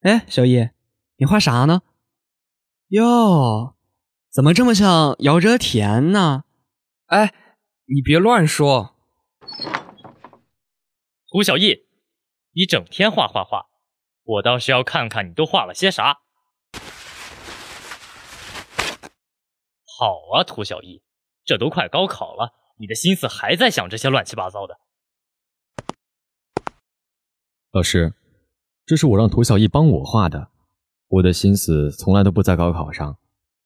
哎，小易，你画啥呢？哟，怎么这么像姚哲田呢？哎，你别乱说。涂小艺，你整天画画画，我倒是要看看你都画了些啥。好啊，涂小艺，这都快高考了，你的心思还在想这些乱七八糟的。老师。这是我让涂小艺帮我画的，我的心思从来都不在高考上，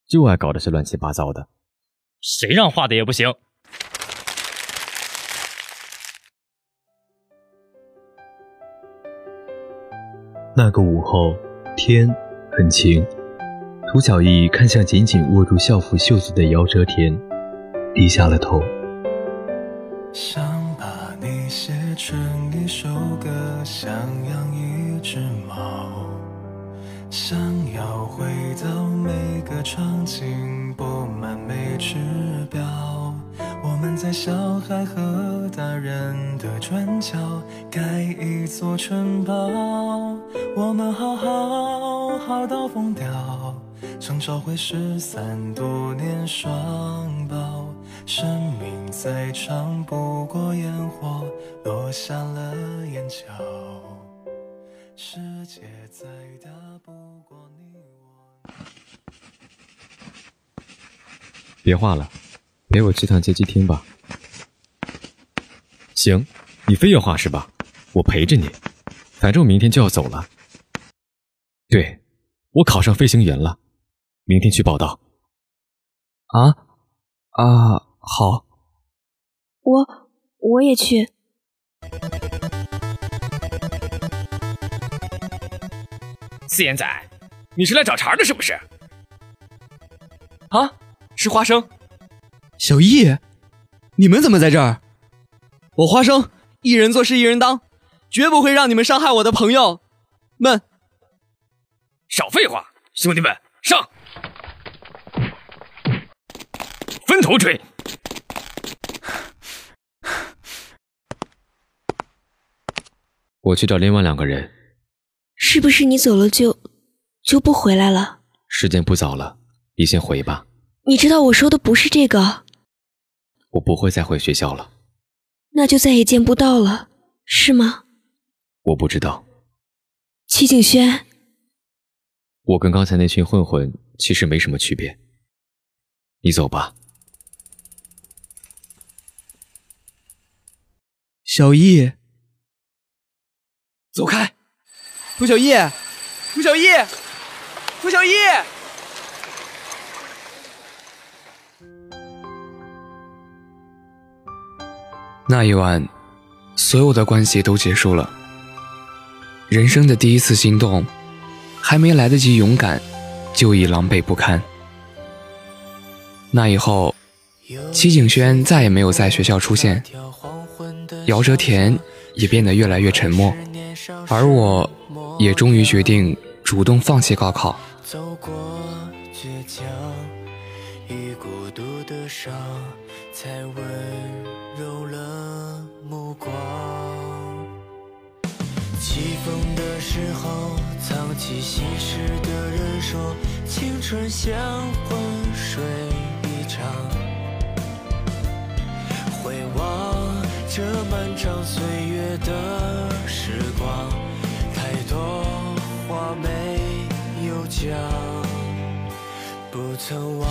就爱搞这些乱七八糟的。谁让画的也不行。那个午后，天很晴，涂小艺看向紧紧握住校服袖子的姚哲田，低下了头。想把你写成一首歌，想养一。只猫，想要回到每个场景，布满每指标。我们在小孩和大人的转角盖一座城堡。我们好好好到疯掉，想找回失散多年双胞。生命再长不过烟火落下了眼角。世界再大不过你我。别画了，陪我去趟街机厅吧。行，你非要画是吧？我陪着你，反正我明天就要走了。对，我考上飞行员了，明天去报道。啊啊，好。我我也去。四眼仔，你是来找茬的，是不是？啊，是花生，小易，你们怎么在这儿？我花生一人做事一人当，绝不会让你们伤害我的朋友们。少废话，兄弟们，上！分头追！我去找另外两个人。是不是你走了就就不回来了？时间不早了，你先回吧。你知道我说的不是这个。我不会再回学校了。那就再也见不到了，是吗？我不知道。齐景轩，我跟刚才那群混混其实没什么区别。你走吧。小易，走开。涂小艺，涂小艺，涂小艺。那一晚，所有的关系都结束了。人生的第一次心动，还没来得及勇敢，就已狼狈不堪。那以后，齐景轩再也没有在学校出现，姚哲田也变得越来越沉默，而我。也终于决定主动放弃高考。走过倔强与孤独的伤，才温柔了目光。起风的时候，藏起心事的人说，青春像昏水一场。这漫长岁月的时光。太多话没有讲，不曾忘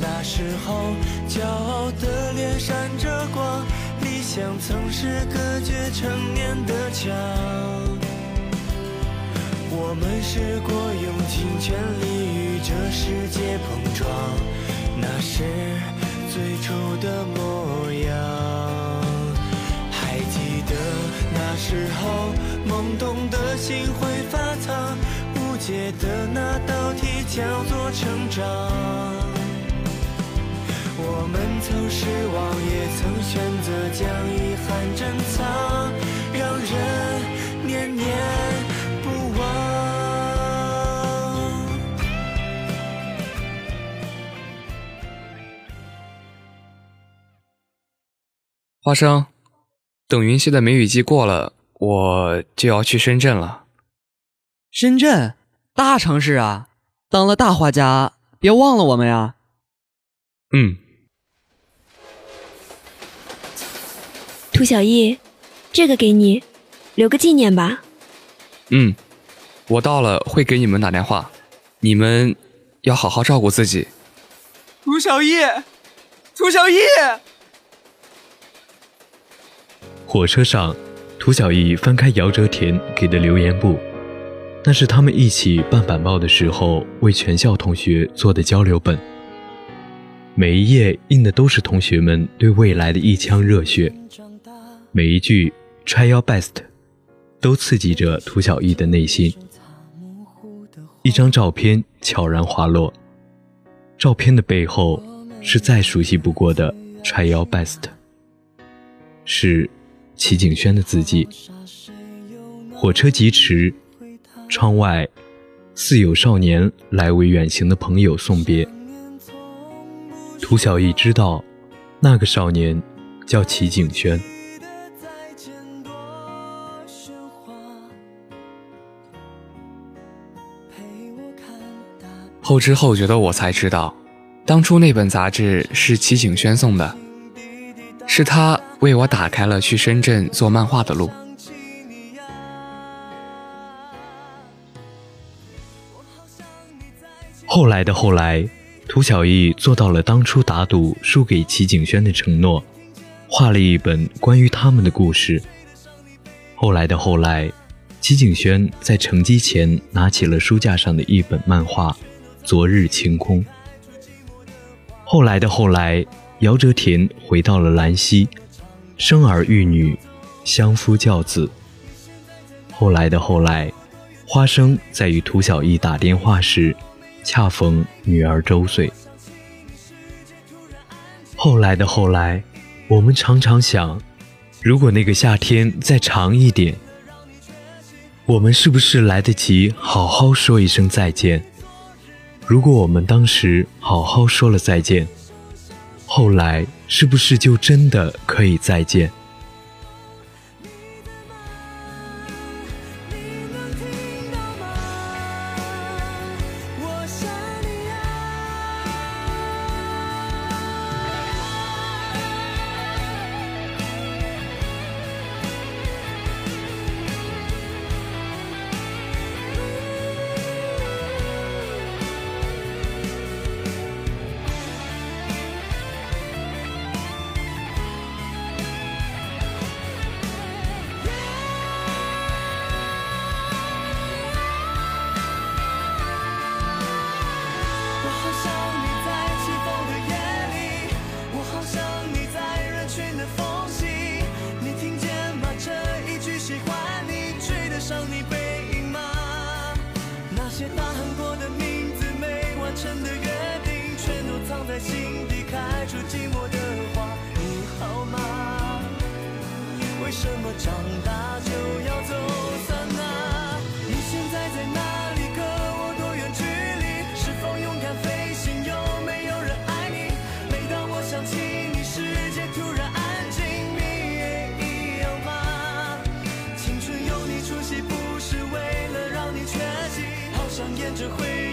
那时候骄傲的脸闪着光，理想曾是隔绝成年的墙。我们试过用尽全力与这世界碰撞，那是最初的梦懵懂的心会发烫。解的那道题叫做成长。我们曾失望，也曾选择将遗憾珍藏，让人念念不忘。花生，等云溪的梅雨季过了，我就要去深圳了。深圳。大城市啊，当了大画家，别忘了我们呀。嗯，涂小艺，这个给你，留个纪念吧。嗯，我到了会给你们打电话，你们要好好照顾自己。涂小艺，涂小艺。火车上，涂小艺翻开姚哲田给的留言簿，那是他们一起办板报的时候为全校同学做的交流本。每一页印的都是同学们对未来的一腔热血，每一句 “try your best” 都刺激着涂小艺的内心。一张照片悄然滑落，照片的背后是再熟悉不过的 “try your best”，是齐景轩的字迹。火车疾驰，窗外似有少年来为远行的朋友送别。涂小艺知道，那个少年叫齐景轩。后知后觉的我才知道，当初那本杂志是齐景轩送的，是他为我打开了去深圳做漫画的路。后来的后来。涂小艺做到了当初打赌输给齐景轩的承诺，画了一本关于他们的故事。后来的后来，齐景轩在乘机前拿起了书架上的一本漫画《昨日晴空》。后来的后来，姚哲田回到了兰溪，生儿育女，相夫教子。后来的后来，花生在与涂小艺打电话时。恰逢女儿周岁。后来的后来，我们常常想，如果那个夏天再长一点，我们是不是来得及好好说一声再见？如果我们当时好好说了再见，后来是不是就真的可以再见？寂寞的花，你好吗？为什么长大就要走散啊！你现在在哪里？隔我多远距离？是否勇敢飞行？有没有人爱你？每当我想起你，世界突然安静。你也一样吗？青春有你出席，不是为了让你缺席。好想沿着回。